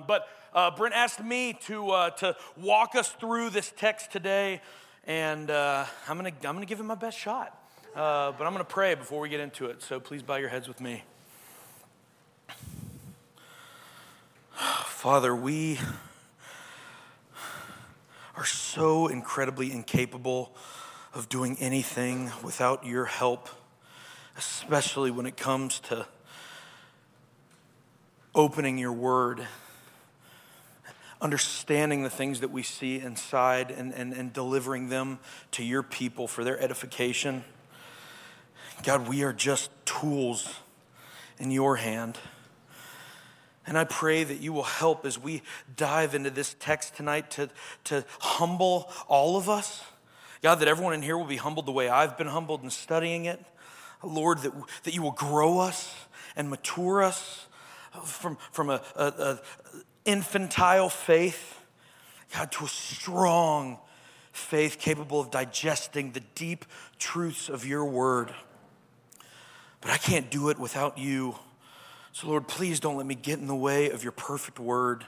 Um, but uh, Brent asked me to, uh, to walk us through this text today, and uh, I'm going to I'm gonna give it my best shot. Uh, but I'm going to pray before we get into it, so please bow your heads with me. Father, we are so incredibly incapable of doing anything without your help, especially when it comes to opening your word, understanding the things that we see inside, and, and, and delivering them to your people for their edification. God, we are just tools in your hand. And I pray that you will help as we dive into this text tonight to, to humble all of us. God, that everyone in here will be humbled the way I've been humbled in studying it. Lord, that, that you will grow us and mature us from, from a, a, a infantile faith, God, to a strong faith capable of digesting the deep truths of your word. But I can't do it without you. So, Lord, please don't let me get in the way of your perfect word.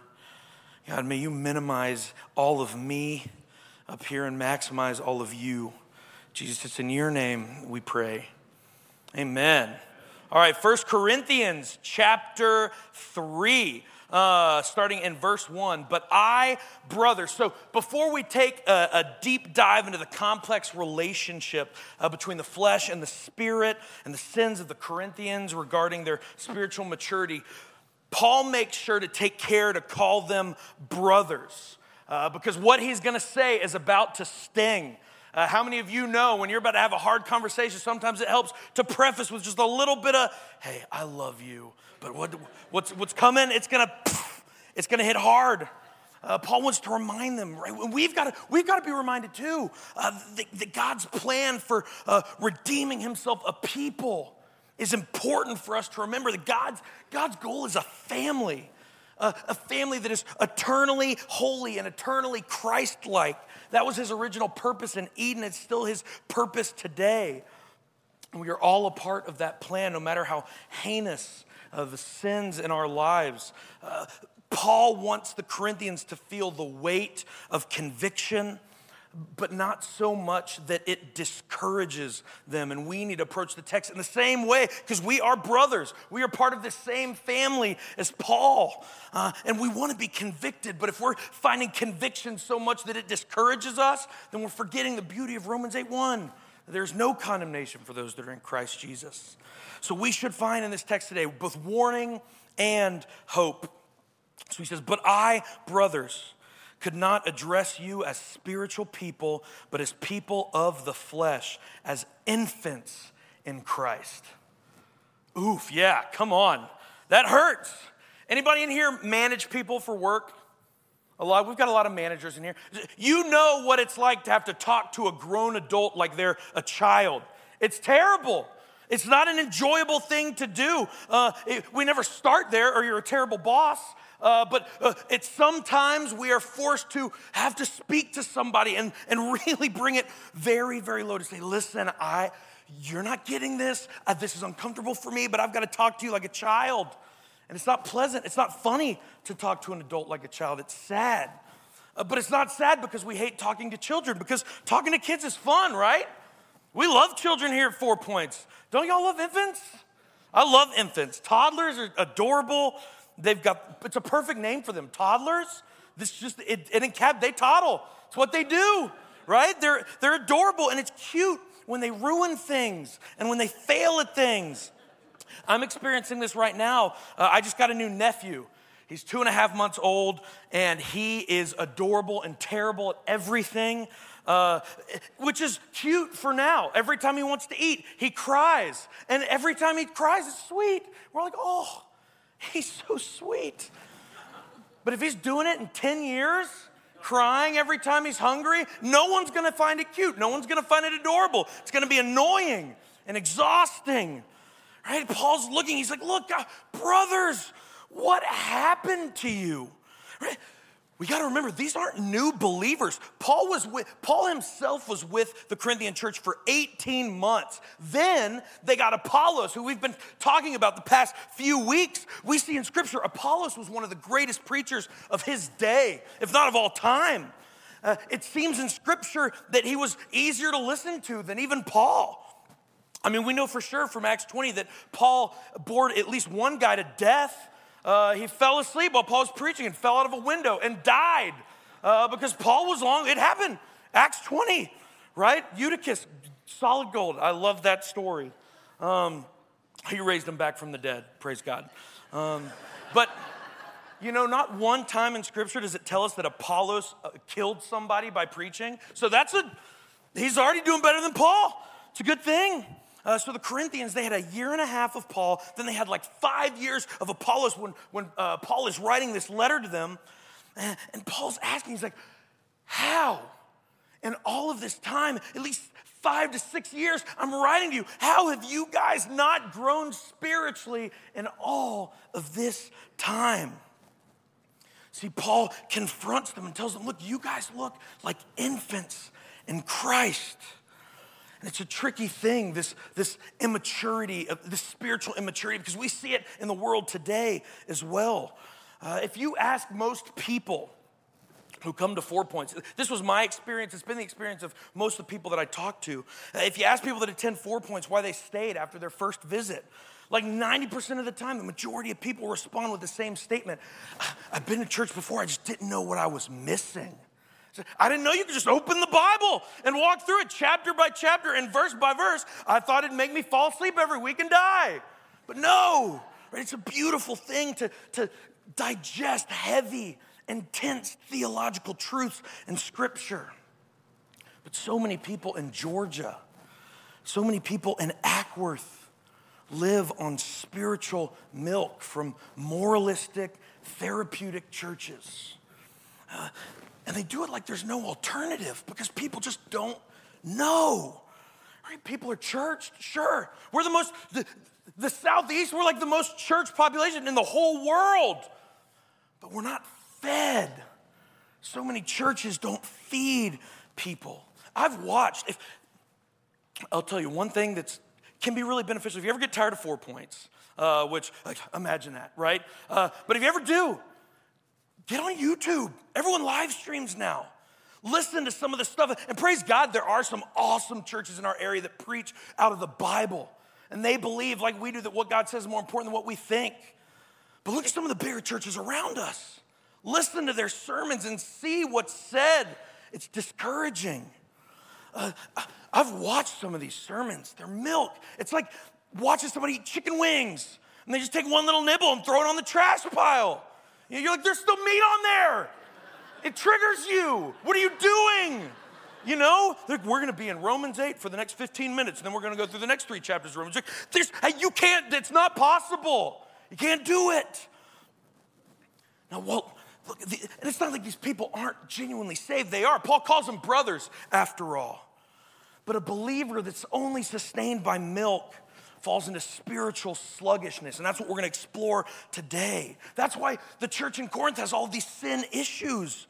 God, may you minimize all of me up here and maximize all of you. Jesus, it's in your name we pray. Amen. All right, First Corinthians chapter 3. Uh, starting in verse 1. But I, brothers, so before we take a, a deep dive into the complex relationship uh, between the flesh and the spirit and the sins of the Corinthians regarding their spiritual maturity, Paul makes sure to take care to call them brothers. Uh, because what he's going to say is about to sting. Uh, how many of you know when you're about to have a hard conversation, sometimes it helps to preface with just a little bit of, hey, I love you, but what, what's, what's coming, it's gonna, it's gonna hit hard. Uh, Paul wants to remind them, right? We've got to, we've got to be reminded too uh, that, that, God's plan for uh, redeeming himself a people is important for us to remember that God's, God's goal is a family a, a family that is eternally holy and eternally Christ like. That was his original purpose in Eden. It's still his purpose today. We are all a part of that plan, no matter how heinous uh, the sins in our lives. Uh, Paul wants the Corinthians to feel the weight of conviction but not so much that it discourages them. And we need to approach the text in the same way because we are brothers. We are part of the same family as Paul. Uh, and we want to be convicted. But if we're finding conviction so much that it discourages us, then we're forgetting the beauty of Romans 8 1. There's no condemnation for those that are in Christ Jesus. So we should find in this text today both warning and hope. So he says, But I, brothers, could not address you as spiritual people, but as people of the flesh, as infants in Christ. Oof, yeah, come on. That hurts. Anybody in here manage people for work? A lot, we've got a lot of managers in here. You know what it's like to have to talk to a grown adult like they're a child. It's terrible. It's not an enjoyable thing to do. Uh, it, we never start there, or you're a terrible boss. Uh, but uh, it's sometimes we are forced to have to speak to somebody and, and really bring it very, very low to say, listen, I, you're not getting this. Uh, this is uncomfortable for me, but I've got to talk to you like a child. And it's not pleasant. It's not funny to talk to an adult like a child. It's sad. Uh, but it's not sad because we hate talking to children, because talking to kids is fun, right? We love children here at Four Points. Don't y'all love infants? I love infants. Toddlers are adorable. They've got, it's a perfect name for them. Toddlers, this just, it, in cab, they toddle. It's what they do, right? They're, they're adorable and it's cute when they ruin things and when they fail at things. I'm experiencing this right now. Uh, I just got a new nephew. He's two and a half months old, and he is adorable and terrible at everything, uh, which is cute for now. Every time he wants to eat, he cries. And every time he cries, it's sweet. We're like, oh, He's so sweet. But if he's doing it in 10 years, crying every time he's hungry, no one's gonna find it cute. No one's gonna find it adorable. It's gonna be annoying and exhausting. Right? Paul's looking, he's like, Look, uh, brothers, what happened to you? Right? We got to remember these aren't new believers. Paul was with Paul himself was with the Corinthian church for 18 months. Then they got Apollos, who we've been talking about the past few weeks. We see in scripture Apollos was one of the greatest preachers of his day, if not of all time. Uh, it seems in scripture that he was easier to listen to than even Paul. I mean, we know for sure from Acts 20 that Paul bored at least one guy to death. Uh, he fell asleep while Paul was preaching and fell out of a window and died uh, because Paul was long. It happened. Acts 20, right? Eutychus, solid gold. I love that story. Um, he raised him back from the dead. Praise God. Um, but, you know, not one time in Scripture does it tell us that Apollos uh, killed somebody by preaching. So that's a, he's already doing better than Paul. It's a good thing. Uh, so the Corinthians, they had a year and a half of Paul. Then they had like five years of Apollos when, when uh, Paul is writing this letter to them. And, and Paul's asking, he's like, how? In all of this time, at least five to six years, I'm writing to you. How have you guys not grown spiritually in all of this time? See, Paul confronts them and tells them, look, you guys look like infants in Christ. And it's a tricky thing, this, this immaturity, this spiritual immaturity, because we see it in the world today as well. Uh, if you ask most people who come to four points, this was my experience, it's been the experience of most of the people that I talk to. Uh, if you ask people that attend four points why they stayed after their first visit, like 90% of the time, the majority of people respond with the same statement I've been to church before, I just didn't know what I was missing. I didn't know you could just open the Bible and walk through it chapter by chapter and verse by verse. I thought it'd make me fall asleep every week and die. But no, right? it's a beautiful thing to, to digest heavy, intense theological truths in Scripture. But so many people in Georgia, so many people in Acworth live on spiritual milk from moralistic, therapeutic churches. Uh, and they do it like there's no alternative because people just don't know. Right? People are churched, sure. We're the most, the, the Southeast, we're like the most church population in the whole world. But we're not fed. So many churches don't feed people. I've watched, if, I'll tell you one thing that can be really beneficial. If you ever get tired of four points, uh, which, like, imagine that, right? Uh, but if you ever do, Get on YouTube. Everyone live streams now. Listen to some of the stuff. And praise God, there are some awesome churches in our area that preach out of the Bible. And they believe, like we do, that what God says is more important than what we think. But look at some of the bigger churches around us. Listen to their sermons and see what's said. It's discouraging. Uh, I've watched some of these sermons, they're milk. It's like watching somebody eat chicken wings and they just take one little nibble and throw it on the trash pile. You're like, there's still meat on there. It triggers you. What are you doing? You know, like we're going to be in Romans 8 for the next 15 minutes, and then we're going to go through the next three chapters of Romans 8. There's, you can't, it's not possible. You can't do it. Now, well, look, the, and it's not like these people aren't genuinely saved. They are. Paul calls them brothers, after all. But a believer that's only sustained by milk falls into spiritual sluggishness. And that's what we're going to explore today. That's why the church in Corinth has all these sin issues.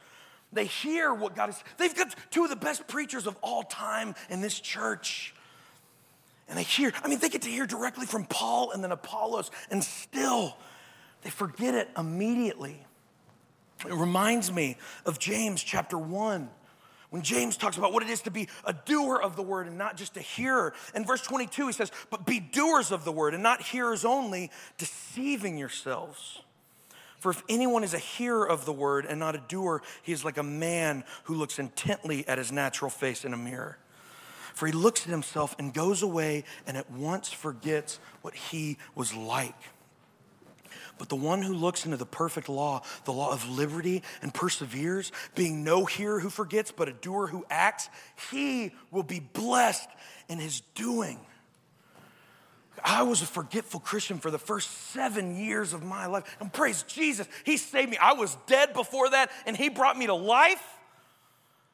They hear what God is, they've got two of the best preachers of all time in this church. And they hear, I mean, they get to hear directly from Paul and then Apollos, and still they forget it immediately. It reminds me of James chapter 1 when James talks about what it is to be a doer of the word and not just a hearer. In verse 22, he says, But be doers of the word and not hearers only, deceiving yourselves. For if anyone is a hearer of the word and not a doer, he is like a man who looks intently at his natural face in a mirror. For he looks at himself and goes away and at once forgets what he was like. But the one who looks into the perfect law, the law of liberty, and perseveres, being no hearer who forgets, but a doer who acts, he will be blessed in his doing. I was a forgetful Christian for the first seven years of my life. And praise Jesus, He saved me. I was dead before that, and He brought me to life.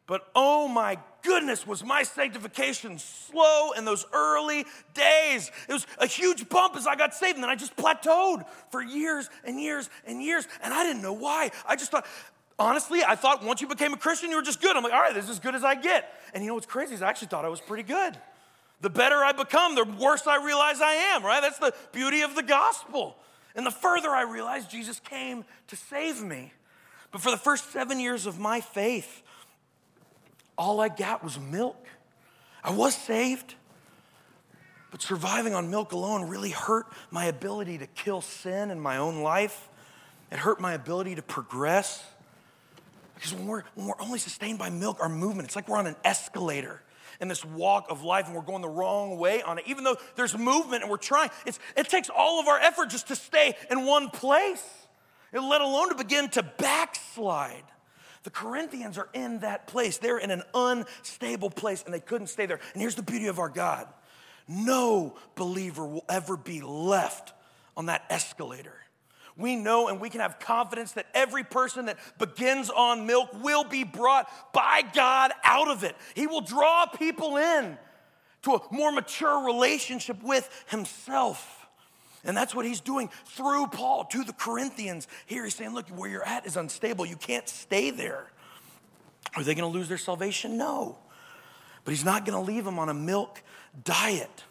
But oh my goodness, was my sanctification slow in those early days. It was a huge bump as I got saved, and then I just plateaued for years and years and years, and I didn't know why. I just thought, honestly, I thought once you became a Christian, you were just good. I'm like, all right, this is as good as I get. And you know what's crazy is I actually thought I was pretty good. The better I become, the worse I realize I am, right? That's the beauty of the gospel. And the further I realized Jesus came to save me. But for the first seven years of my faith, all I got was milk. I was saved, but surviving on milk alone really hurt my ability to kill sin in my own life. It hurt my ability to progress. Because when we're, when we're only sustained by milk, our movement, it's like we're on an escalator in this walk of life and we're going the wrong way on it. Even though there's movement and we're trying, it takes all of our effort just to stay in one place, and let alone to begin to backslide. The Corinthians are in that place. They're in an unstable place and they couldn't stay there. And here's the beauty of our God no believer will ever be left on that escalator. We know and we can have confidence that every person that begins on milk will be brought by God out of it. He will draw people in to a more mature relationship with Himself. And that's what he's doing through Paul to the Corinthians. Here he's saying, look, where you're at is unstable. You can't stay there. Are they going to lose their salvation? No. But he's not going to leave them on a milk diet.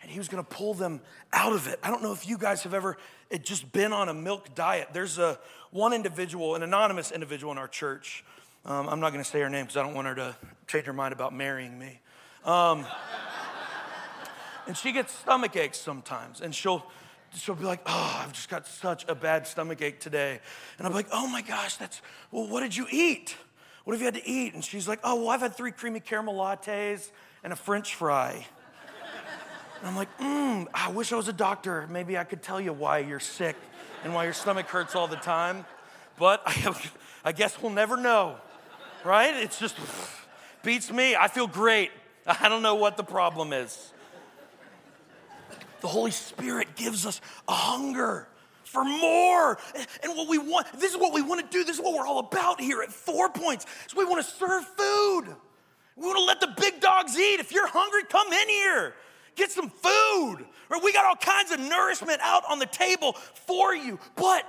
And he was going to pull them out of it. I don't know if you guys have ever just been on a milk diet. There's a one individual, an anonymous individual in our church. Um, I'm not going to say her name because I don't want her to change her mind about marrying me. Um, and she gets stomach aches sometimes, and she'll she'll be like, "Oh, I've just got such a bad stomach ache today," and I'm like, "Oh my gosh, that's well, what did you eat? What have you had to eat?" And she's like, "Oh, well, I've had three creamy caramel lattes and a French fry." And I'm like, mm, I wish I was a doctor. Maybe I could tell you why you're sick and why your stomach hurts all the time. But I, I guess we'll never know, right? It's just beats me. I feel great. I don't know what the problem is. The Holy Spirit gives us a hunger for more. And what we want, this is what we want to do. This is what we're all about here at Four Points. So we want to serve food. We want to let the big dogs eat. If you're hungry, come in here. Get some food. Right? We got all kinds of nourishment out on the table for you. But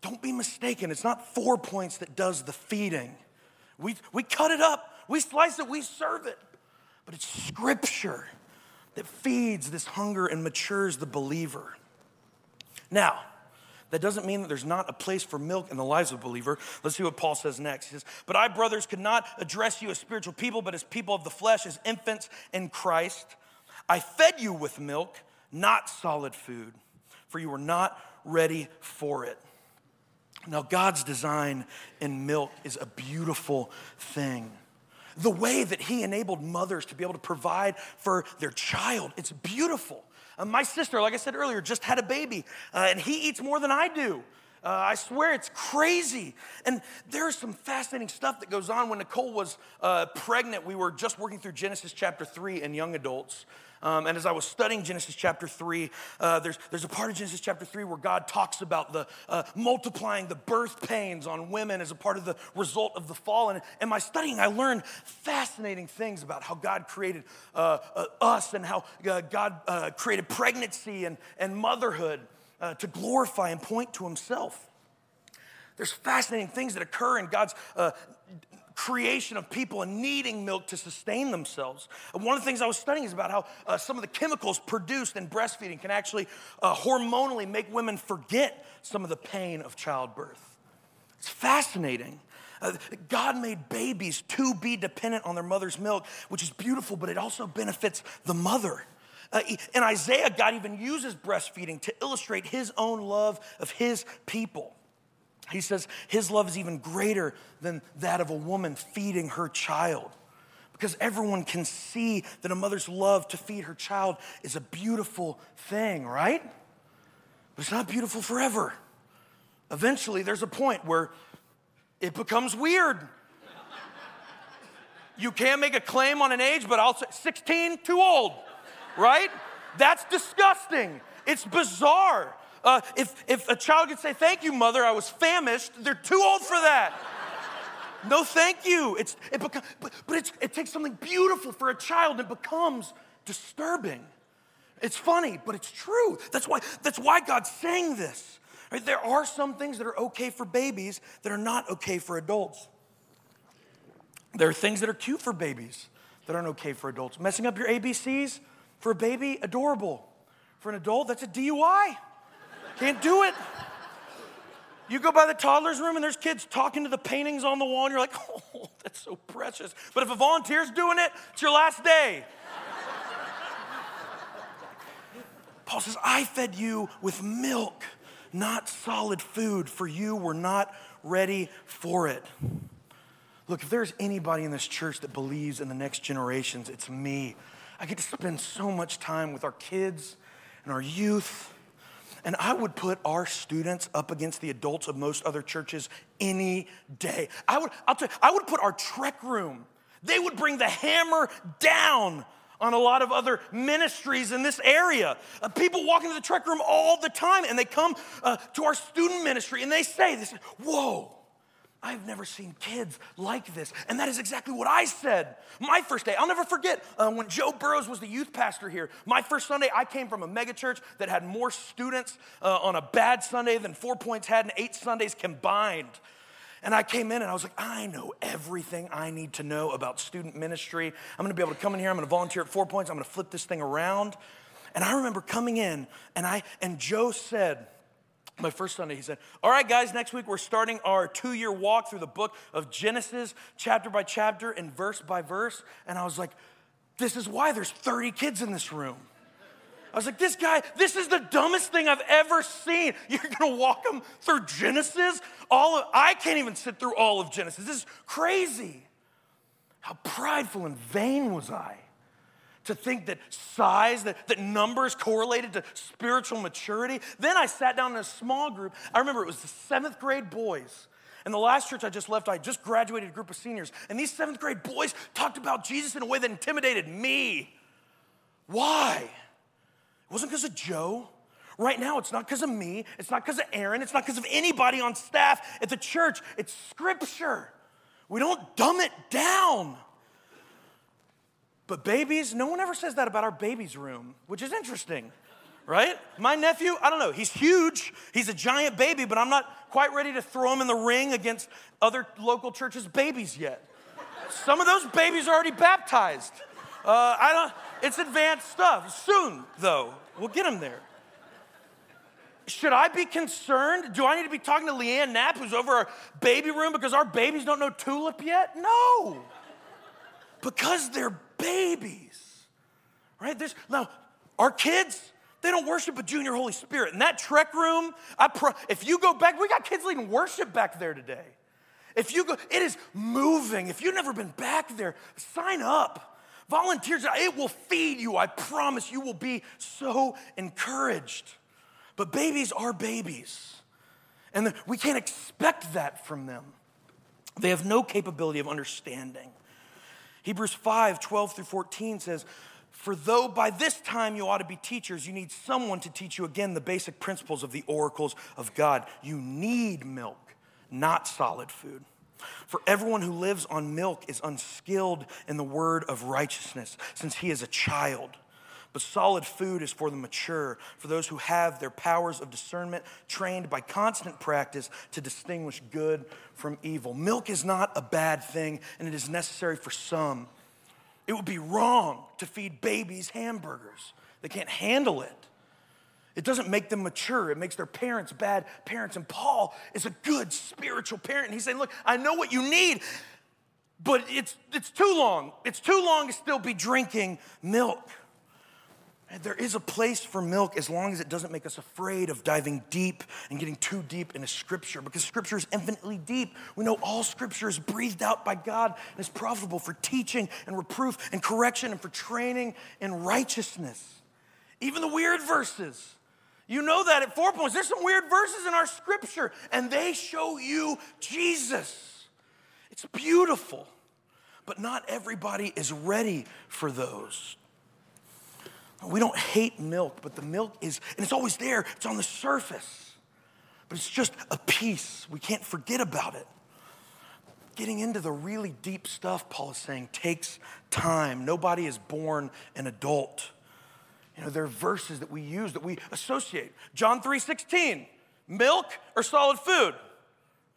don't be mistaken, it's not Four Points that does the feeding. We, we cut it up, we slice it, we serve it. But it's Scripture that feeds this hunger and matures the believer. Now, that doesn't mean that there's not a place for milk in the lives of a believer. Let's see what Paul says next. He says, But I, brothers, could not address you as spiritual people, but as people of the flesh, as infants in Christ. I fed you with milk, not solid food, for you were not ready for it. Now, God's design in milk is a beautiful thing the way that he enabled mothers to be able to provide for their child. It's beautiful. Uh, my sister, like I said earlier, just had a baby, uh, and he eats more than I do. Uh, I swear it's crazy. And there's some fascinating stuff that goes on. When Nicole was uh, pregnant, we were just working through Genesis chapter 3 in young adults. Um, and as I was studying Genesis chapter 3, uh, there's, there's a part of Genesis chapter 3 where God talks about the uh, multiplying the birth pains on women as a part of the result of the fall. And in my studying, I learned fascinating things about how God created uh, uh us and how uh, God uh, created pregnancy and, and motherhood to glorify and point to Himself. There's fascinating things that occur in God's creation of people and needing milk to sustain themselves. And one of the things I was studying is about how uh, some of the chemicals produced in breastfeeding can actually uh, hormonally make women forget some of the pain of childbirth. It's fascinating. Uh, God made babies to be dependent on their mother's milk, which is beautiful, but it also benefits the mother. Uh, in Isaiah, God even uses breastfeeding to illustrate his own love of his people. He says his love is even greater than that of a woman feeding her child. Because everyone can see that a mother's love to feed her child is a beautiful thing, right? But it's not beautiful forever. Eventually, there's a point where it becomes weird. You can't make a claim on an age, but I'll say 16, too old, right? That's disgusting. It's bizarre. Uh, if, if a child could say, Thank you, mother, I was famished, they're too old for that. no, thank you. It's, it beca- but but it's, it takes something beautiful for a child, and becomes disturbing. It's funny, but it's true. That's why, that's why God's saying this. Right? There are some things that are okay for babies that are not okay for adults. There are things that are cute for babies that aren't okay for adults. Messing up your ABCs for a baby, adorable. For an adult, that's a DUI. Can't do it. You go by the toddler's room and there's kids talking to the paintings on the wall, and you're like, oh, that's so precious. But if a volunteer's doing it, it's your last day. Paul says, I fed you with milk, not solid food, for you were not ready for it. Look, if there's anybody in this church that believes in the next generations, it's me. I get to spend so much time with our kids and our youth. And I would put our students up against the adults of most other churches any day. I would, I'll tell you, I would put our trek room, they would bring the hammer down on a lot of other ministries in this area. Uh, people walk into the trek room all the time and they come uh, to our student ministry and they say, this, Whoa, I've never seen kids like this. And that is exactly what I said my first day. I'll never forget uh, when Joe Burrows was the youth pastor here. My first Sunday, I came from a megachurch that had more students uh, on a bad Sunday than Four Points had in eight Sundays combined. And I came in and I was like, I know everything I need to know about student ministry. I'm gonna be able to come in here, I'm gonna volunteer at Four Points, I'm gonna flip this thing around. And I remember coming in and I and Joe said, my first Sunday, he said, All right, guys, next week we're starting our two year walk through the book of Genesis, chapter by chapter and verse by verse. And I was like, This is why there's 30 kids in this room. I was like, This guy, this is the dumbest thing I've ever seen. You're gonna walk them through Genesis? All of, I can't even sit through all of Genesis. This is crazy. How prideful and vain was I? To think that size, that, that numbers correlated to spiritual maturity. Then I sat down in a small group. I remember it was the seventh grade boys. And the last church I just left, I just graduated a group of seniors. And these seventh grade boys talked about Jesus in a way that intimidated me. Why? It wasn't because of Joe. Right now, it's not because of me. It's not because of Aaron. It's not because of anybody on staff at the church. It's scripture. We don't dumb it down. But babies, no one ever says that about our baby's room, which is interesting, right? My nephew, I don't know, he's huge. He's a giant baby, but I'm not quite ready to throw him in the ring against other local churches' babies yet. Some of those babies are already baptized. Uh, I don't, it's advanced stuff. Soon, though, we'll get him there. Should I be concerned? Do I need to be talking to Leanne Knapp, who's over our baby room, because our babies don't know tulip yet? No. Because they're babies, right? There's, now, our kids, they don't worship a junior Holy Spirit. In that trek room, I pro, if you go back, we got kids leading worship back there today. If you go, it is moving. If you've never been back there, sign up. Volunteers, it will feed you. I promise you will be so encouraged. But babies are babies. And we can't expect that from them. They have no capability of understanding. Hebrews 5 12 through 14 says, For though by this time you ought to be teachers, you need someone to teach you again the basic principles of the oracles of God. You need milk, not solid food. For everyone who lives on milk is unskilled in the word of righteousness, since he is a child. But solid food is for the mature, for those who have their powers of discernment trained by constant practice to distinguish good from evil. Milk is not a bad thing, and it is necessary for some. It would be wrong to feed babies hamburgers, they can't handle it. It doesn't make them mature. It makes their parents bad parents. And Paul is a good spiritual parent. And he's saying, Look, I know what you need, but it's, it's too long. It's too long to still be drinking milk. And there is a place for milk as long as it doesn't make us afraid of diving deep and getting too deep into Scripture because Scripture is infinitely deep. We know all Scripture is breathed out by God and is profitable for teaching and reproof and correction and for training in righteousness. Even the weird verses. You know that at four points. There's some weird verses in our Scripture and they show you Jesus. It's beautiful, but not everybody is ready for those. We don't hate milk, but the milk is, and it's always there, it's on the surface. But it's just a piece. We can't forget about it. Getting into the really deep stuff, Paul is saying, takes time. Nobody is born an adult. You know, there are verses that we use that we associate. John 3 16, Milk or solid food?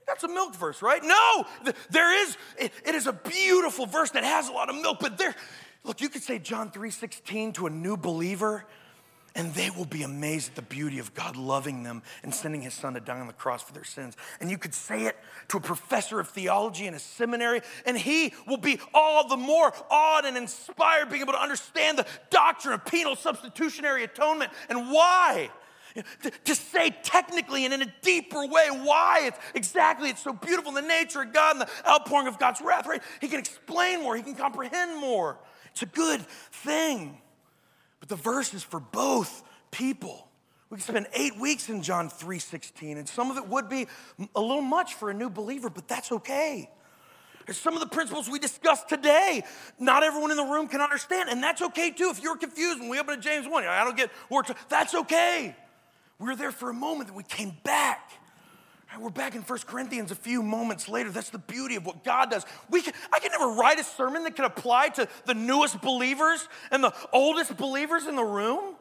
That's a milk verse, right? No, there is, it is a beautiful verse that has a lot of milk, but there, look, you could say John 3.16 to a new believer, and they will be amazed at the beauty of God loving them and sending his son to die on the cross for their sins. And you could say it to a professor of theology in a seminary, and he will be all the more awed and inspired being able to understand the doctrine of penal substitutionary atonement and why to, say technically and in a deeper way why it's exactly it's so beautiful in the nature of God and the outpouring of God's wrath, right? He can explain more, he can comprehend more. It's a good thing. But the verse is for both people. We can spend eight weeks in John 3:16, and some of it would be a little much for a new believer, but that's okay. Some of the principles we discussed today, not everyone in the room can understand, and that's okay too. If you're confused when we open to James 1, I don't get words, that's okay. We were there for a moment, then we came back. We're back in 1 Corinthians a few moments later. That's the beauty of what God does. We can, I can never write a sermon that can apply to the newest believers and the oldest believers in the room.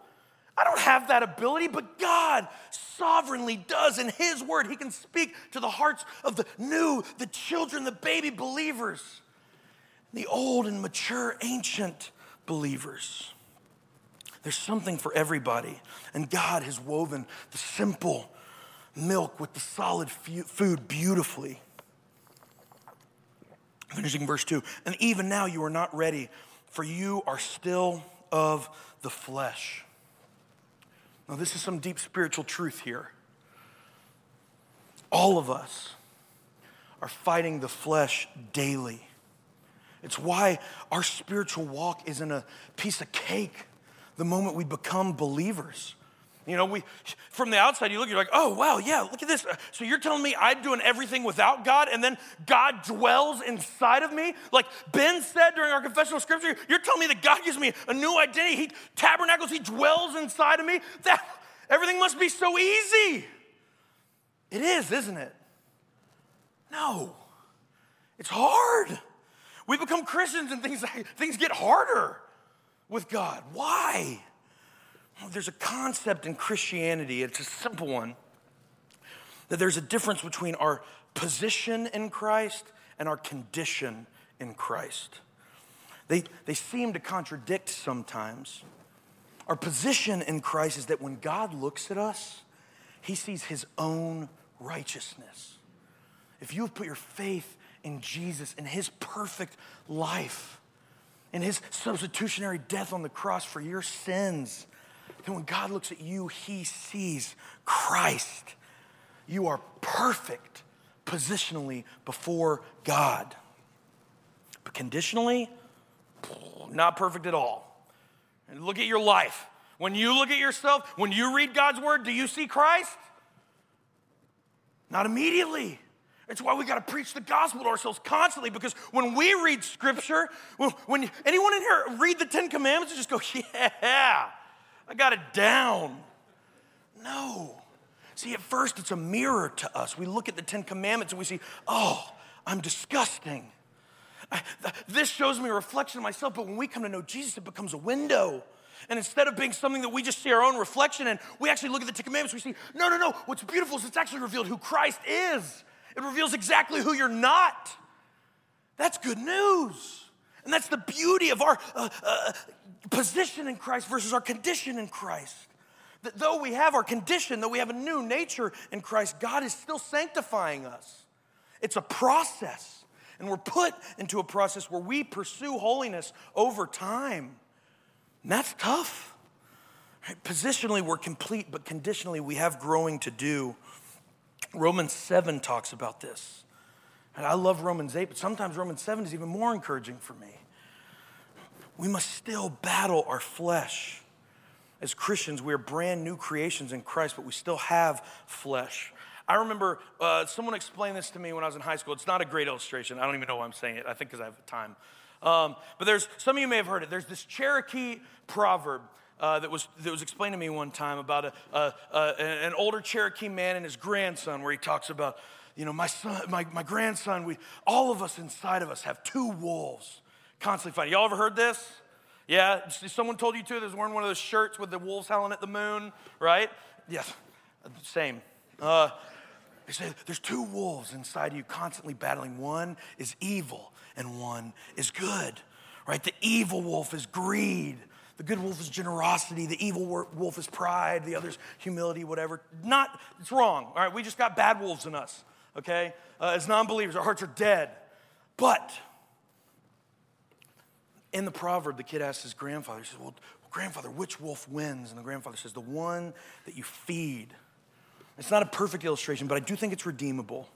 I don't have that ability, but God sovereignly does. In His Word, He can speak to the hearts of the new, the children, the baby believers, the old and mature, ancient believers. There's something for everybody. And God has woven the simple milk with the solid food beautifully. Finishing verse 2 And even now you are not ready, for you are still of the flesh. Now, this is some deep spiritual truth here. All of us are fighting the flesh daily. It's why our spiritual walk isn't a piece of cake the moment we become believers. You know, we from the outside you look, you're like, oh wow, yeah, look at this. Uh, so you're telling me I'm doing everything without God, and then God dwells inside of me? Like Ben said during our confessional scripture, you're telling me that God gives me a new identity. He tabernacles, he dwells inside of me. That everything must be so easy. It is, isn't it? No. It's hard. We become Christians and things, things get harder with God. Why? There's a concept in Christianity, it's a simple one, that there's a difference between our position in Christ and our condition in Christ. They, they seem to contradict sometimes. Our position in Christ is that when God looks at us, he sees his own righteousness. If you have put your faith in Jesus and his perfect life, and his substitutionary death on the cross for your sins, then when God looks at you, he sees Christ. You are perfect positionally before God. But conditionally, not perfect at all. And look at your life. When you look at yourself, when you read God's word, do you see Christ? Not immediately. It's why we got to preach the gospel to ourselves constantly because when we read scripture, when, when anyone in here read the Ten Commandments and just go, yeah, I got it down. No. See, at first it's a mirror to us. We look at the Ten Commandments and we see, oh, I'm disgusting. I, th- this shows me a reflection of myself, but when we come to know Jesus, it becomes a window. And instead of being something that we just see our own reflection in, we actually look at the Ten Commandments, we see, no, no, no, what's beautiful is it's actually revealed who Christ is. It reveals exactly who you're not. That's good news. And that's the beauty of our uh, uh, position in Christ versus our condition in Christ. That though we have our condition, though we have a new nature in Christ, God is still sanctifying us. It's a process. And we're put into a process where we pursue holiness over time. And that's tough. Right? Positionally, we're complete, but conditionally, we have growing to do. Romans 7 talks about this. And I love Romans 8, but sometimes Romans 7 is even more encouraging for me. We must still battle our flesh. As Christians, we are brand new creations in Christ, but we still have flesh. I remember uh, someone explained this to me when I was in high school. It's not a great illustration. I don't even know why I'm saying it. I think because I have time. Um, but there's some of you may have heard it. There's this Cherokee proverb uh, that, was, that was explained to me one time about a, a, a, an older Cherokee man and his grandson, where he talks about, you know, my son, my, my grandson, we, all of us inside of us have two wolves constantly fighting. Y'all ever heard this? Yeah, someone told you too. There's wearing one of those shirts with the wolves howling at the moon, right? Yes, same. Uh, they say there's two wolves inside of you constantly battling. One is evil and one is good, right? The evil wolf is greed. The good wolf is generosity. The evil wolf is pride. The other's humility, whatever. Not, it's wrong, all right? We just got bad wolves in us, okay? Uh, as non believers, our hearts are dead. But in the proverb, the kid asks his grandfather, he says, Well, grandfather, which wolf wins? And the grandfather says, The one that you feed. It's not a perfect illustration, but I do think it's redeemable.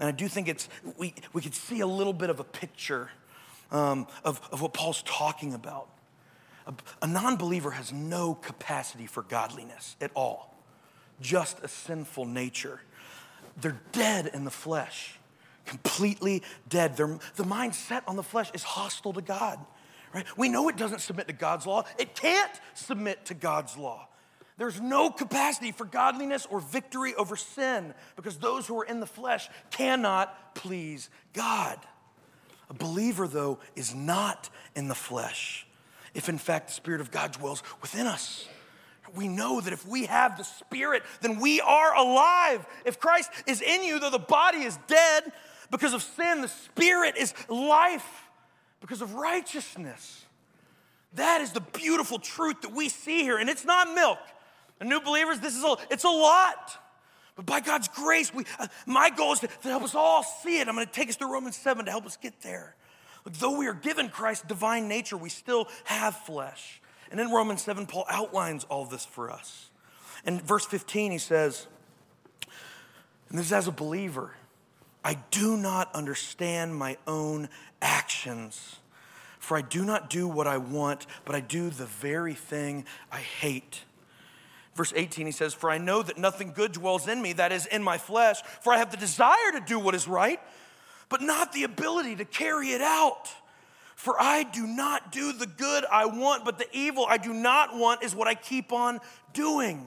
And I do think it's, we, we could see a little bit of a picture um, of, of what Paul's talking about. A, a non believer has no capacity for godliness at all, just a sinful nature. They're dead in the flesh, completely dead. Their, the mindset on the flesh is hostile to God. Right? We know it doesn't submit to God's law. It can't submit to God's law. There's no capacity for godliness or victory over sin because those who are in the flesh cannot please God. A believer, though, is not in the flesh if in fact the Spirit of God dwells within us. We know that if we have the Spirit, then we are alive. If Christ is in you, though the body is dead because of sin, the Spirit is life because of righteousness. That is the beautiful truth that we see here. And it's not milk. And new believers, this is a, it's a lot. But by God's grace, we, uh, my goal is to, to help us all see it. I'm going to take us to Romans 7 to help us get there. Though we are given Christ's divine nature, we still have flesh. And in Romans 7, Paul outlines all this for us. In verse 15, he says, and this is as a believer, I do not understand my own actions. For I do not do what I want, but I do the very thing I hate. Verse 18, he says, For I know that nothing good dwells in me, that is, in my flesh, for I have the desire to do what is right, but not the ability to carry it out. For I do not do the good I want, but the evil I do not want is what I keep on doing.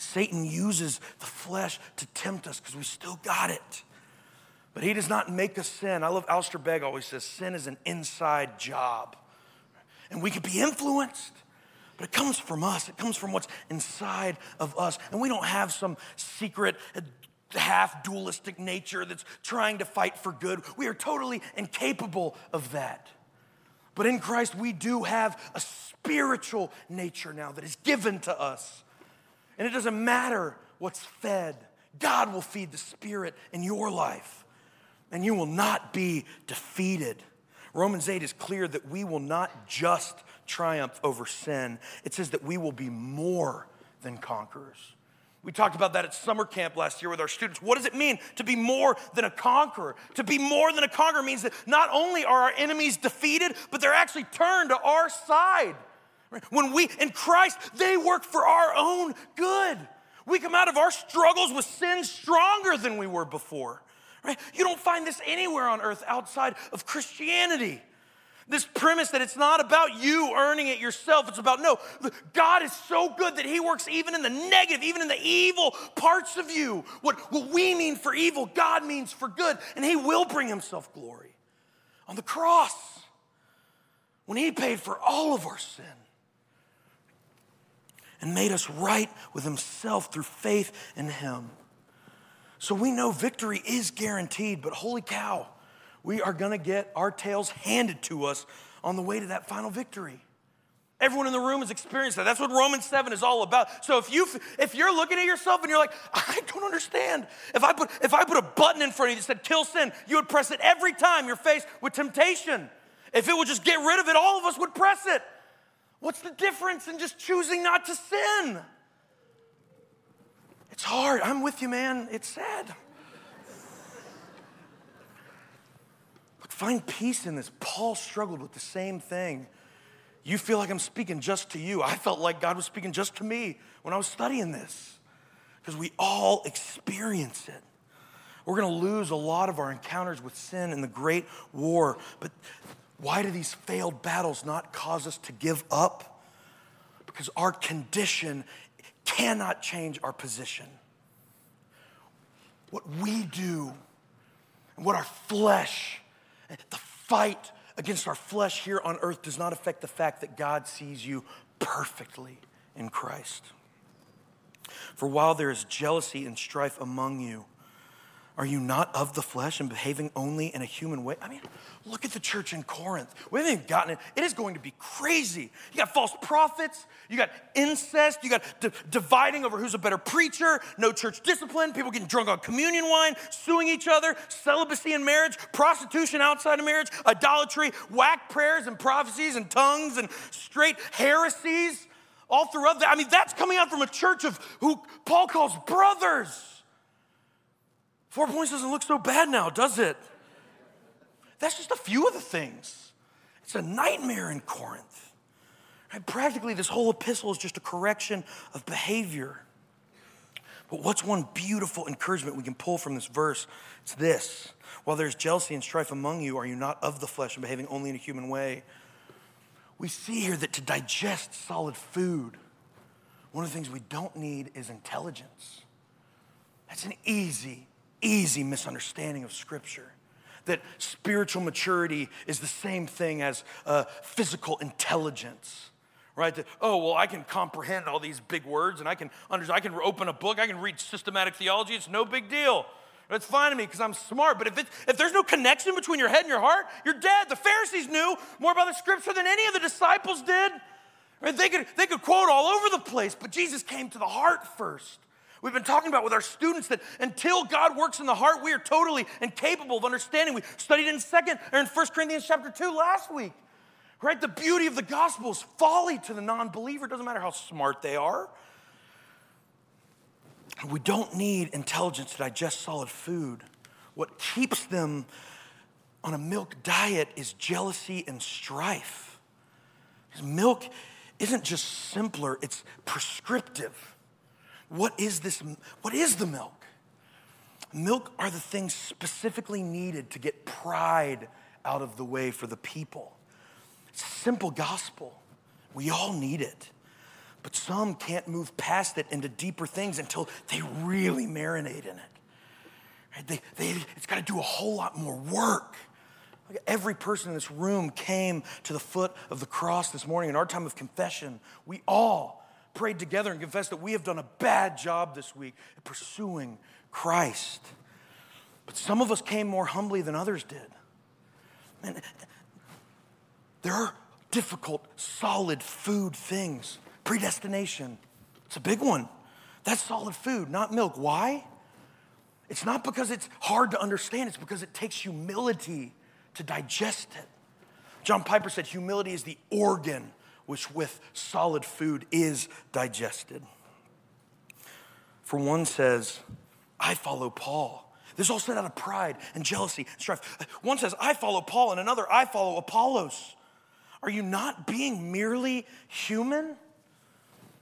Satan uses the flesh to tempt us because we still got it. But he does not make us sin. I love Alistair Begg always says sin is an inside job. And we can be influenced, but it comes from us. It comes from what's inside of us. And we don't have some secret uh, half dualistic nature that's trying to fight for good. We are totally incapable of that. But in Christ, we do have a spiritual nature now that is given to us. And it doesn't matter what's fed, God will feed the Spirit in your life, and you will not be defeated. Romans 8 is clear that we will not just triumph over sin, it says that we will be more than conquerors. We talked about that at summer camp last year with our students. What does it mean to be more than a conqueror? To be more than a conqueror means that not only are our enemies defeated, but they're actually turned to our side. When we, in Christ, they work for our own good. We come out of our struggles with sin stronger than we were before. Right? You don't find this anywhere on earth outside of Christianity. This premise that it's not about you earning it yourself. It's about, no, God is so good that He works even in the negative, even in the evil parts of you. What, what we mean for evil, God means for good, and He will bring Himself glory. On the cross, when He paid for all of our sin, and made us right with Himself through faith in Him. So we know victory is guaranteed, but holy cow, we are gonna get our tails handed to us on the way to that final victory. Everyone in the room has experienced that. That's what Romans 7 is all about. So if you if you're looking at yourself and you're like, I don't understand. If I put if I put a button in front of you that said kill sin, you would press it every time you're faced with temptation. If it would just get rid of it, all of us would press it. What's the difference in just choosing not to sin? It's hard. I'm with you, man. It's sad. But find peace in this. Paul struggled with the same thing. You feel like I'm speaking just to you. I felt like God was speaking just to me when I was studying this. because we all experience it. We're going to lose a lot of our encounters with sin in the great war. But why do these failed battles not cause us to give up? Because our condition cannot change our position. What we do and what our flesh, the fight against our flesh here on earth does not affect the fact that God sees you perfectly in Christ. For while there is jealousy and strife among you, are you not of the flesh and behaving only in a human way? I mean, look at the church in Corinth. We haven't even gotten it. It is going to be crazy. You got false prophets, you got incest, you got d- dividing over who's a better preacher, no church discipline, people getting drunk on communion wine, suing each other, celibacy in marriage, prostitution outside of marriage, idolatry, whack prayers and prophecies and tongues and straight heresies all throughout that. I mean, that's coming out from a church of who Paul calls brothers. Four points doesn't look so bad now, does it? That's just a few of the things. It's a nightmare in Corinth. Right? Practically, this whole epistle is just a correction of behavior. But what's one beautiful encouragement we can pull from this verse? It's this While there's jealousy and strife among you, are you not of the flesh and behaving only in a human way? We see here that to digest solid food, one of the things we don't need is intelligence. That's an easy easy misunderstanding of Scripture. That spiritual maturity is the same thing as uh, physical intelligence, right? Oh, well, I can comprehend all these big words and I can, understand, I can open a book, I can read systematic theology, it's no big deal. It's fine to me because I'm smart. But if, it, if there's no connection between your head and your heart, you're dead. The Pharisees knew more about the scripture than any of the disciples did. Right? They, could, they could quote all over the place, but Jesus came to the heart first. We've been talking about with our students that until God works in the heart, we are totally incapable of understanding. We studied in second or in 1 Corinthians chapter 2 last week. Right? The beauty of the gospel is folly to the non-believer. It doesn't matter how smart they are. We don't need intelligence to digest solid food. What keeps them on a milk diet is jealousy and strife. Milk isn't just simpler, it's prescriptive. What is this? What is the milk? Milk are the things specifically needed to get pride out of the way for the people. It's a simple gospel. We all need it. But some can't move past it into deeper things until they really marinate in it. Right? They, they, it's got to do a whole lot more work. Every person in this room came to the foot of the cross this morning in our time of confession. We all prayed together and confessed that we have done a bad job this week at pursuing Christ. But some of us came more humbly than others did. And there are difficult, solid food things. Predestination, it's a big one. That's solid food, not milk. Why? It's not because it's hard to understand, it's because it takes humility to digest it. John Piper said humility is the organ which with solid food is digested. For one says, I follow Paul. This is all set out of pride and jealousy and strife. One says, I follow Paul, and another, I follow Apollos. Are you not being merely human?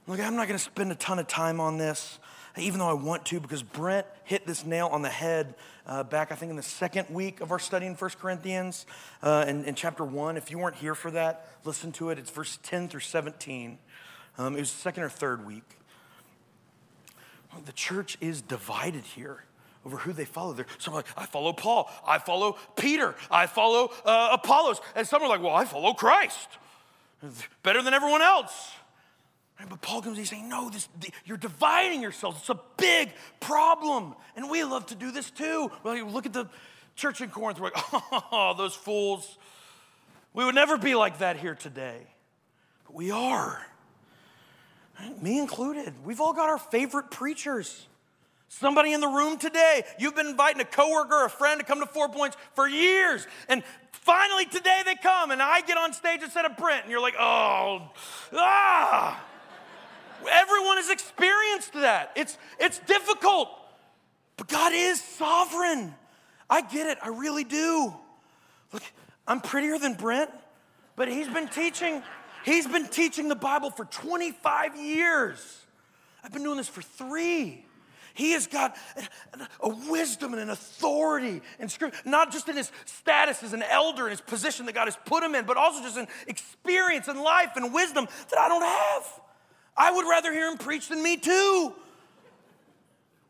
Look, I'm not going to spend a ton of time on this even though I want to, because Brent hit this nail on the head uh, back, I think, in the second week of our study in 1 Corinthians uh, in, in, chapter 1. If you weren't here for that, listen to it. It's verse 10 through 17. Um, it was the second or third week. The church is divided here over who they follow. They're, some are like, I follow Paul. I follow Peter. I follow uh, Apollos. And some are like, well, I follow Christ. Better than everyone else. But Paul comes, he's saying, No, this, you're dividing yourselves. It's a big problem. And we love to do this too. Well, you look at the church in Corinth, we're like, Oh, those fools. We would never be like that here today. But we are. Me included. We've all got our favorite preachers. Somebody in the room today, you've been inviting a coworker a friend to come to Four Points for years. And finally today they come, and I get on stage instead of Brent, and you're like, oh, ah. Everyone has experienced that. It's, it's difficult, but God is sovereign. I get it, I really do. Look, I'm prettier than Brent, but he's been teaching, he's been teaching the Bible for 25 years. I've been doing this for three. He has got a wisdom and an authority in scripture, not just in his status as an elder and his position that God has put him in, but also just in experience and life and wisdom that I don't have. I would rather hear him preach than me too.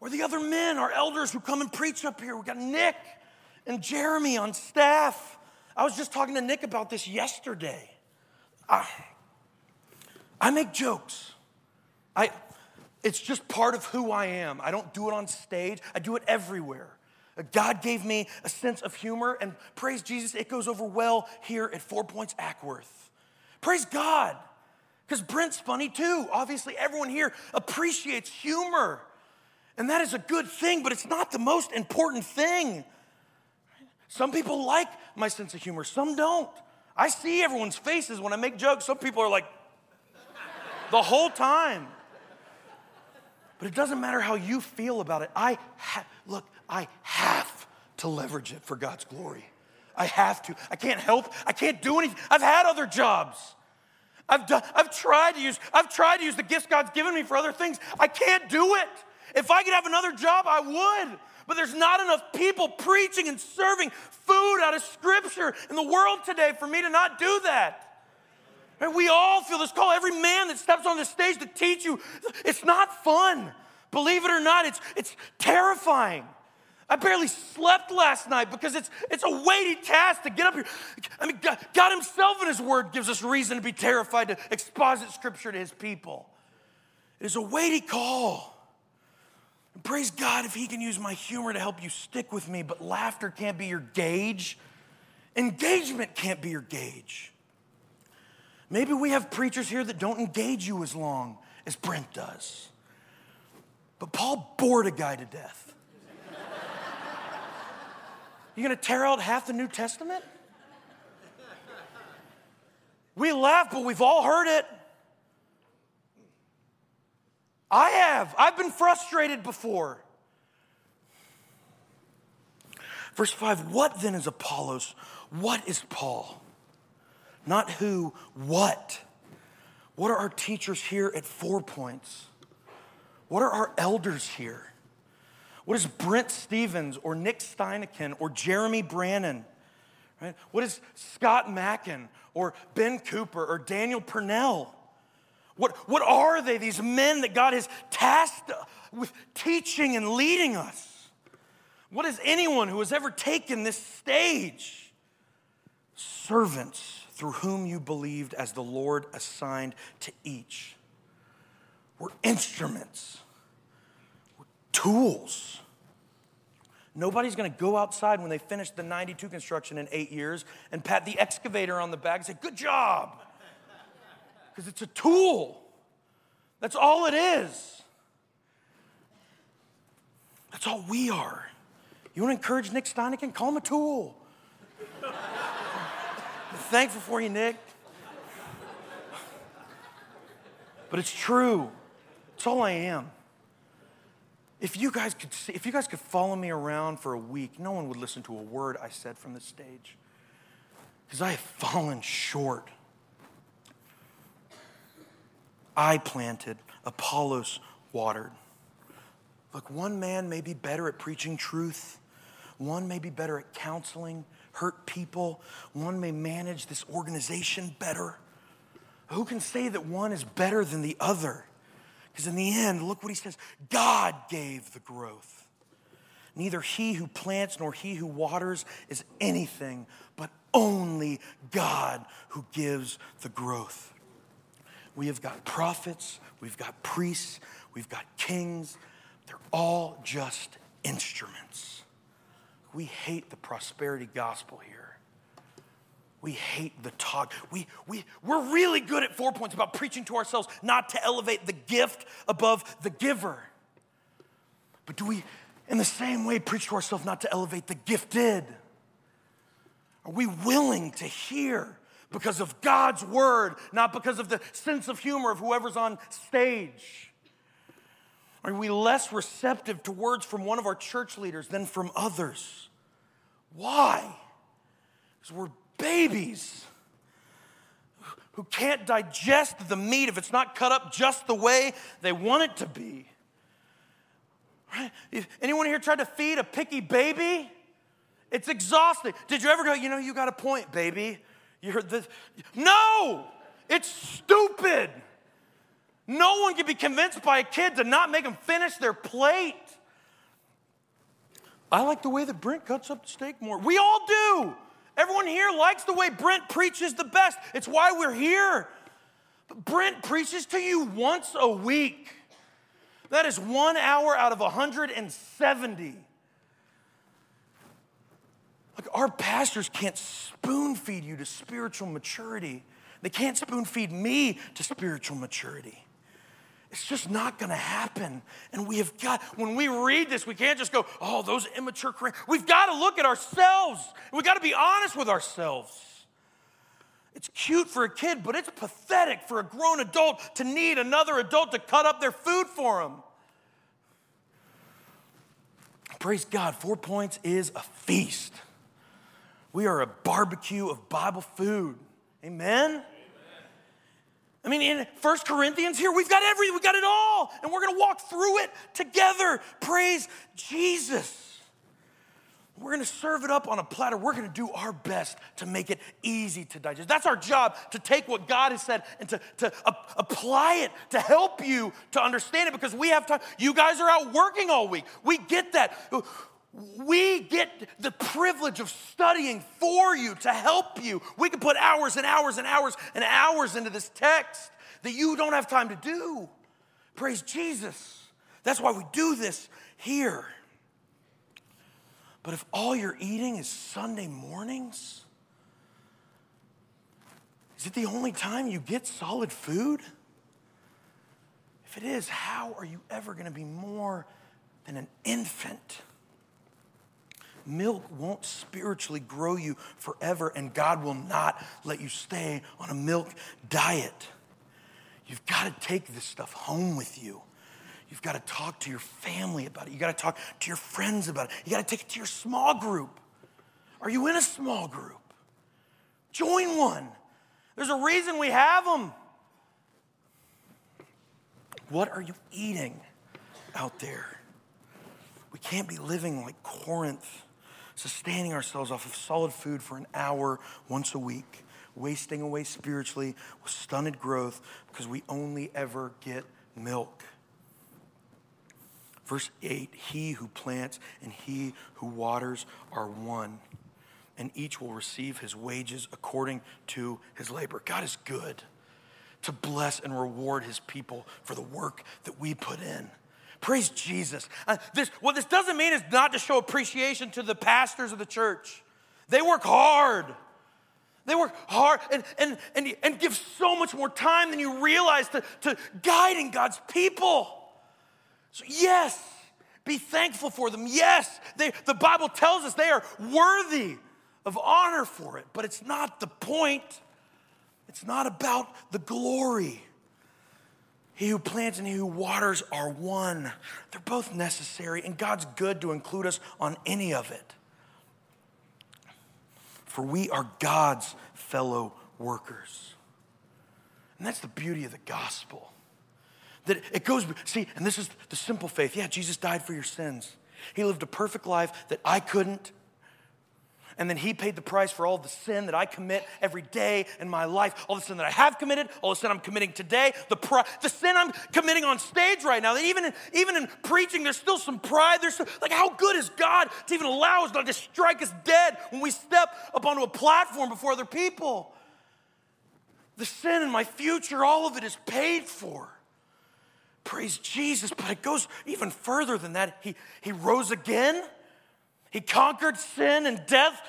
Or the other men, our elders who come and preach up here. We got Nick and Jeremy on staff. I was just talking to Nick about this yesterday. I, I make jokes. I, it's just part of who I am. I don't do it on stage, I do it everywhere. God gave me a sense of humor, and praise Jesus, it goes over well here at Four Points Acworth. Praise God, because Brent's funny too. Obviously, everyone here appreciates humor, and that is a good thing, but it's not the most important thing. Some people like my sense of humor, some don't. I see everyone's faces when I make jokes. Some people are like, the whole time. But it doesn't matter how you feel about it. I ha- look, I have to leverage it for God's glory. I have to. I can't help. I can't do anything. I've had other jobs. I've done, I've tried to use I've tried to use the gifts God's given me for other things. I can't do it. If I could have another job, I would. But there's not enough people preaching and serving food out of scripture in the world today for me to not do that. And we all feel this call. Every man that steps on the stage to teach you, it's not fun. Believe it or not, it's, it's terrifying. I barely slept last night because it's, it's a weighty task to get up here. I mean, God, God Himself in His Word gives us reason to be terrified to exposit Scripture to His people. It is a weighty call. And praise God if He can use my humor to help you stick with me, but laughter can't be your gauge. Engagement can't be your gauge. Maybe we have preachers here that don't engage you as long as Brent does. But Paul bored a guy to death. You gonna tear out half the New Testament? We laugh, but we've all heard it. I have. I've been frustrated before. Verse 5 What then is Apollos? What is Paul? Not who, what. What are our teachers here at Four Points? What are our elders here? What is Brent Stevens or Nick Steineken or Jeremy Brannon? Right? What is Scott Mackin or Ben Cooper or Daniel Purnell? What, what are they, these men that God has tasked with teaching and leading us? What is anyone who has ever taken this stage? Servants through whom you believed as the Lord assigned to each. We're instruments, tools. Nobody's gonna go outside when they finish the 92 construction in eight years and pat the excavator on the back and say, Good job because it's a tool. That's all it is. That's all we are. You want to encourage Nick Steineken? Call him a tool. I'm thankful for you, Nick. But it's true. It's all I am. If you guys could see, if you guys could follow me around for a week, no one would listen to a word I said from the stage. Because I have fallen short I planted, Apollos watered. Look, one man may be better at preaching truth, one may be better at counseling hurt people, one may manage this organization better. Who can say that one is better than the other? Because in the end, look what he says God gave the growth. Neither he who plants nor he who waters is anything, but only God who gives the growth. We have got prophets, we've got priests, we've got kings. They're all just instruments. We hate the prosperity gospel here. We hate the talk. We, we, we're really good at four points about preaching to ourselves, not to elevate the gift above the giver. But do we, in the same way, preach to ourselves not to elevate the gifted? Are we willing to hear because of God's word, not because of the sense of humor of whoever's on stage? Are we less receptive to words from one of our church leaders than from others? Why? Because we're babies who can't digest the meat if it's not cut up just the way they want it to be. Right? Anyone here tried to feed a picky baby? It's exhausting. Did you ever go, you know, you got a point, baby? You heard this? No, it's stupid. No one can be convinced by a kid to not make them finish their plate. I like the way that Brent cuts up the steak more. We all do. Everyone here likes the way Brent preaches the best. It's why we're here. But Brent preaches to you once a week. That is one hour out of 170. Like, our pastors can't spoon feed you to spiritual maturity, they can't spoon feed me to spiritual maturity. It's just not going to happen. And we have got, when we read this, we can't just go, oh, those immature. We've got to look at ourselves. We've got to be honest with ourselves. It's cute for a kid, but it's pathetic for a grown adult to need another adult to cut up their food for them. Praise God, Four Points is a feast. We are a barbecue of Bible food. Amen? I mean, in First Corinthians here, we've got every, we've got it all, and we're gonna walk through it together. Praise Jesus. We're gonna serve it up on a platter. We're gonna do our best to make it easy to digest. That's our job to take what God has said and to, to apply it to help you to understand it because we have time. You guys are out working all week. We get that. We get the privilege of studying for you to help you. We can put hours and hours and hours and hours into this text that you don't have time to do. Praise Jesus. That's why we do this here. But if all you're eating is Sunday mornings, is it the only time you get solid food? If it is, how are you ever going to be more than an infant? Milk won't spiritually grow you forever, and God will not let you stay on a milk diet. You've got to take this stuff home with you. You've got to talk to your family about it. You've got to talk to your friends about it. You've got to take it to your small group. Are you in a small group? Join one. There's a reason we have them. What are you eating out there? We can't be living like Corinth sustaining ourselves off of solid food for an hour once a week, wasting away spiritually with stunted growth because we only ever get milk. Verse 8 He who plants and he who waters are one, and each will receive his wages according to his labor. God is good to bless and reward his people for the work that we put in. Praise Jesus. Uh, this, what this doesn't mean is not to show appreciation to the pastors of the church. They work hard. They work hard and, and, and, and give so much more time than you realize to, to guiding God's people. So, yes, be thankful for them. Yes, they, the Bible tells us they are worthy of honor for it, but it's not the point. It's not about the glory. He who plants and he who waters are one. They're both necessary, and God's good to include us on any of it. For we are God's fellow workers. And that's the beauty of the gospel. That it goes, see, and this is the simple faith. Yeah, Jesus died for your sins. He lived a perfect life that I couldn't, and then he paid the price for all the sin that I commit every day in my life, all the sin that I have committed, all the sin I'm committing today, the, the sin I'm committing on stage right now. That even in, even in preaching, there's still some pride. There's still, like, how good is God to even allow us not to strike us dead when we step up onto a platform before other people? The sin in my future, all of it is paid for. Praise Jesus. But it goes even further than that. He, he rose again. He conquered sin and death.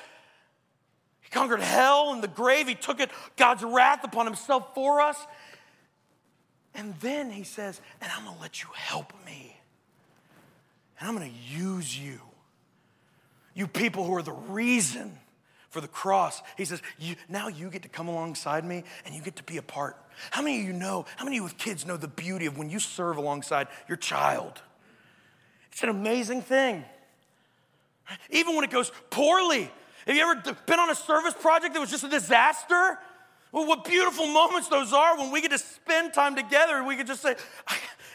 He conquered hell and the grave. He took it, God's wrath upon himself for us. And then he says, and I'm going to let you help me. And I'm going to use you. You people who are the reason for the cross. He says, you, now you get to come alongside me and you get to be a part. How many of you know, how many of you with kids know the beauty of when you serve alongside your child? It's an amazing thing. Even when it goes poorly. Have you ever been on a service project that was just a disaster? Well, what beautiful moments those are when we get to spend time together and we can just say,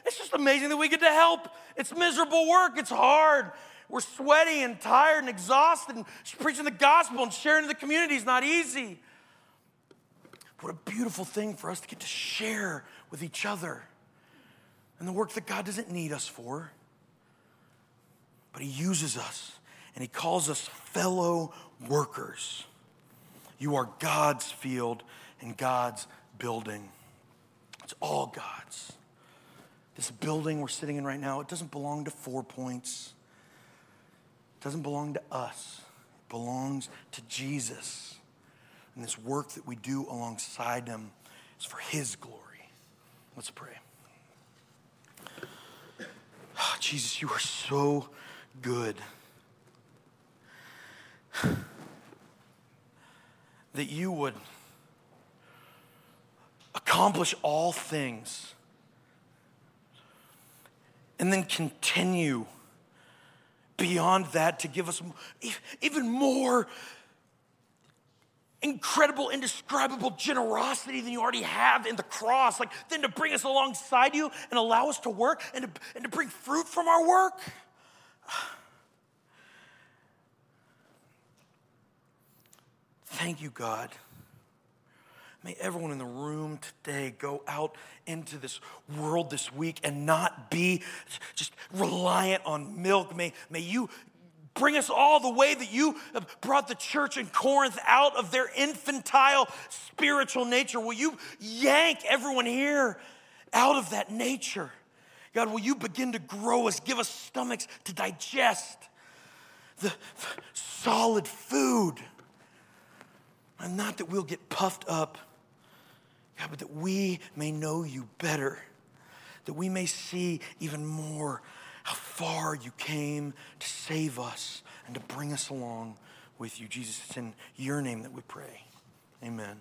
it's just amazing that we get to help It's miserable work, it's hard. We're sweaty and tired and exhausted, and preaching the gospel and sharing in the community is not easy. What a beautiful thing for us to get to share with each other and the work that God doesn't need us for, but He uses us and He calls us fellow workers. You are God's field and God's building. It's all God's. This building we're sitting in right now, it doesn't belong to Four Points. It doesn't belong to us. It belongs to Jesus. And this work that we do alongside him is for his glory. Let's pray. Oh, Jesus, you are so good. That you would accomplish all things and then continue beyond that to give us even more incredible, indescribable generosity than you already have in the cross, like then to bring us alongside you and allow us to work and to, and to bring fruit from our work. Thank you, God. May everyone in the room today go out into this world this week and not be just reliant on milk. May, may you bring us all the way that you have brought the church in Corinth out of their infantile spiritual nature. Will you yank everyone here out of that nature? God, will you begin to grow us, give us stomachs to digest the solid food? And not that we'll get puffed up God, but that we may know you better, that we may see even more how far you came to save us and to bring us along with you. Jesus, it's in your name that we pray. Amen.